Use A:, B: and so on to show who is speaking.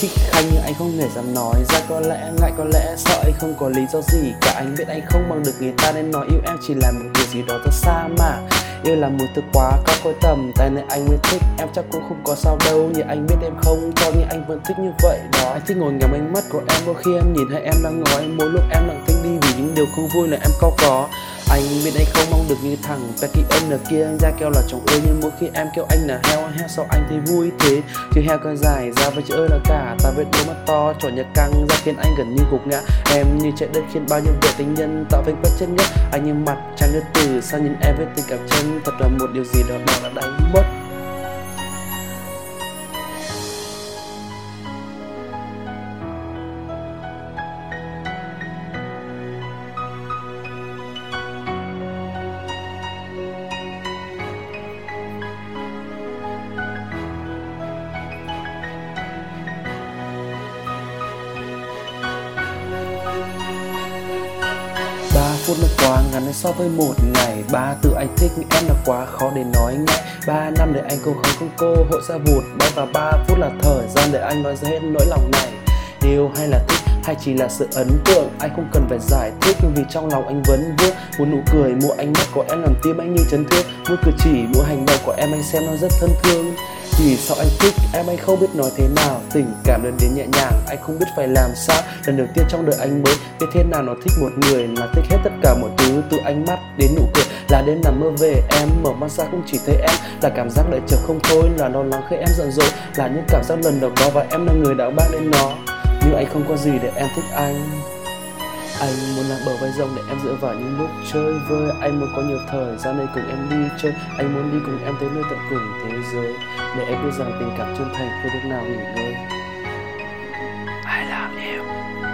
A: thích khanh nhưng anh không thể dám nói, ra có lẽ ngại có lẽ sợ anh không có lý do gì. Cả anh biết anh không bằng được người ta nên nói yêu em chỉ là một điều gì đó thật xa mà. Yêu là một thứ quá cao cõi tầm, tại nên anh mới thích em chắc cũng không có sao đâu. Như anh biết em không, cho nhưng anh vẫn thích như vậy đó. Anh thích ngồi ngắm ánh mắt của em đôi khi em nhìn thấy em đang ngồi, mỗi lúc em lặng thinh đi vì những điều không vui là em cao có anh biết anh không mong được như thằng Becky N kia. Anh ra kêu là chồng ơi nhưng mỗi khi em kêu anh là heo heo sao anh thấy vui thế. Chứ heo coi dài ra với chữ ơi là cả. Ta với đôi mắt to trỏ nhật căng ra khiến anh gần như gục ngã. Em như chạy đất khiến bao nhiêu vẻ tình nhân tạo thành quất chân nhất. Anh như mặt trăng nước từ, sao nhìn em với tình cảm chân? Thật là một điều gì đó đó đã đánh mất. Phút nó quá ngắn so với một ngày. Ba từ anh thích em là quá khó để nói ngay. Ba năm để anh cố gắng không cô, hội ra vụt. Bay và ba phút là thời gian để anh nói ra hết nỗi lòng này. Yêu hay là thích, hay chỉ là sự ấn tượng, anh không cần phải giải thích. Vì trong lòng anh vẫn vương một nụ cười mỗi ánh mắt của em làm tim anh như chấn thương. Mỗi cử chỉ mỗi hành động của em anh xem nó rất thân thương vì sao anh thích? Em, anh không biết nói thế nào. Tình cảm lần đến nhẹ nhàng, anh không biết phải làm sao. Lần đầu tiên trong đời anh mới biết thế nào nó thích một người Là thích hết tất cả mọi thứ từ ánh mắt đến nụ cười. Là đêm nằm mơ về em, mở mắt ra cũng chỉ thấy em. Là cảm giác đợi chờ không thôi, là lo lắng khi em giận dỗi. Là những cảm giác lần đầu đó và em là người đã mang đến nó. Nhưng anh không có gì để em thích anh. Anh muốn làm bờ vai rồng để em dựa vào những lúc chơi vơi. Anh muốn có nhiều thời gian để cùng em đi chơi. Anh muốn đi cùng em tới nơi tận cùng thế giới. Để em biết rằng tình cảm chân thành không lúc nào nghỉ ngơi. I love you.